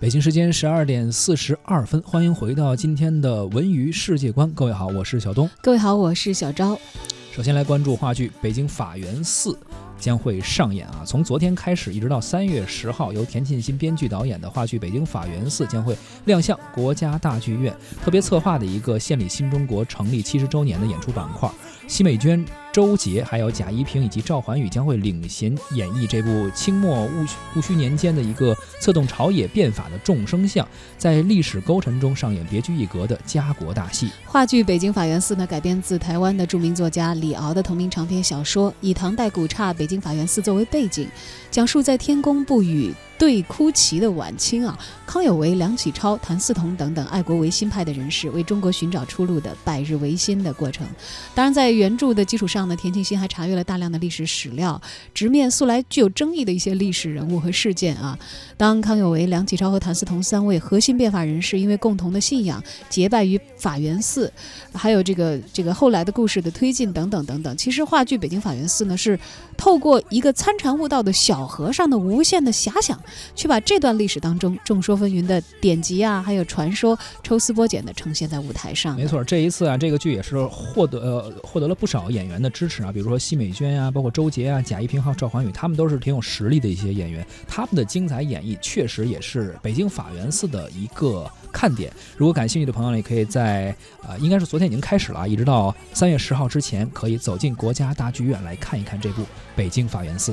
北京时间十二点四十二分，欢迎回到今天的文娱世界观。各位好，我是小东。各位好，我是小昭。首先来关注话剧《北京法源寺》将会上演啊！从昨天开始，一直到三月十号，由田沁鑫编剧导演的话剧《北京法源寺》将会亮相国家大剧院，特别策划的一个献礼新中国成立七十周年的演出板块。奚美娟。周杰、还有贾一平以及赵环宇将会领衔演绎这部清末戊戊戌年间的一个策动朝野变法的众生相，在历史沟沉中上演别具一格的家国大戏。话剧《北京法源寺》呢，改编自台湾的著名作家李敖的同名长篇小说，以唐代古刹北京法源寺作为背景，讲述在天公不语。对哭旗的晚清啊，康有为、梁启超、谭嗣同等等爱国维新派的人士为中国寻找出路的百日维新的过程。当然，在原著的基础上呢，田沁鑫还查阅了大量的历史史料，直面素来具有争议的一些历史人物和事件啊。当康有为、梁启超和谭嗣同三位核心变法人士因为共同的信仰结拜于法源寺，还有这个这个后来的故事的推进等等等等。其实话剧《北京法源寺》呢，是透过一个参禅悟道的小和尚的无限的遐想。去把这段历史当中众说纷纭的典籍啊，还有传说抽丝剥茧的呈现在舞台上。没错，这一次啊，这个剧也是获得呃获得了不少演员的支持啊，比如说奚美娟呀，包括周杰啊、贾一平还有赵环宇，他们都是挺有实力的一些演员，他们的精彩演绎确实也是北京法源寺的一个看点。如果感兴趣的朋友呢，也可以在呃，应该是昨天已经开始了，一直到三月十号之前，可以走进国家大剧院来看一看这部《北京法源寺》。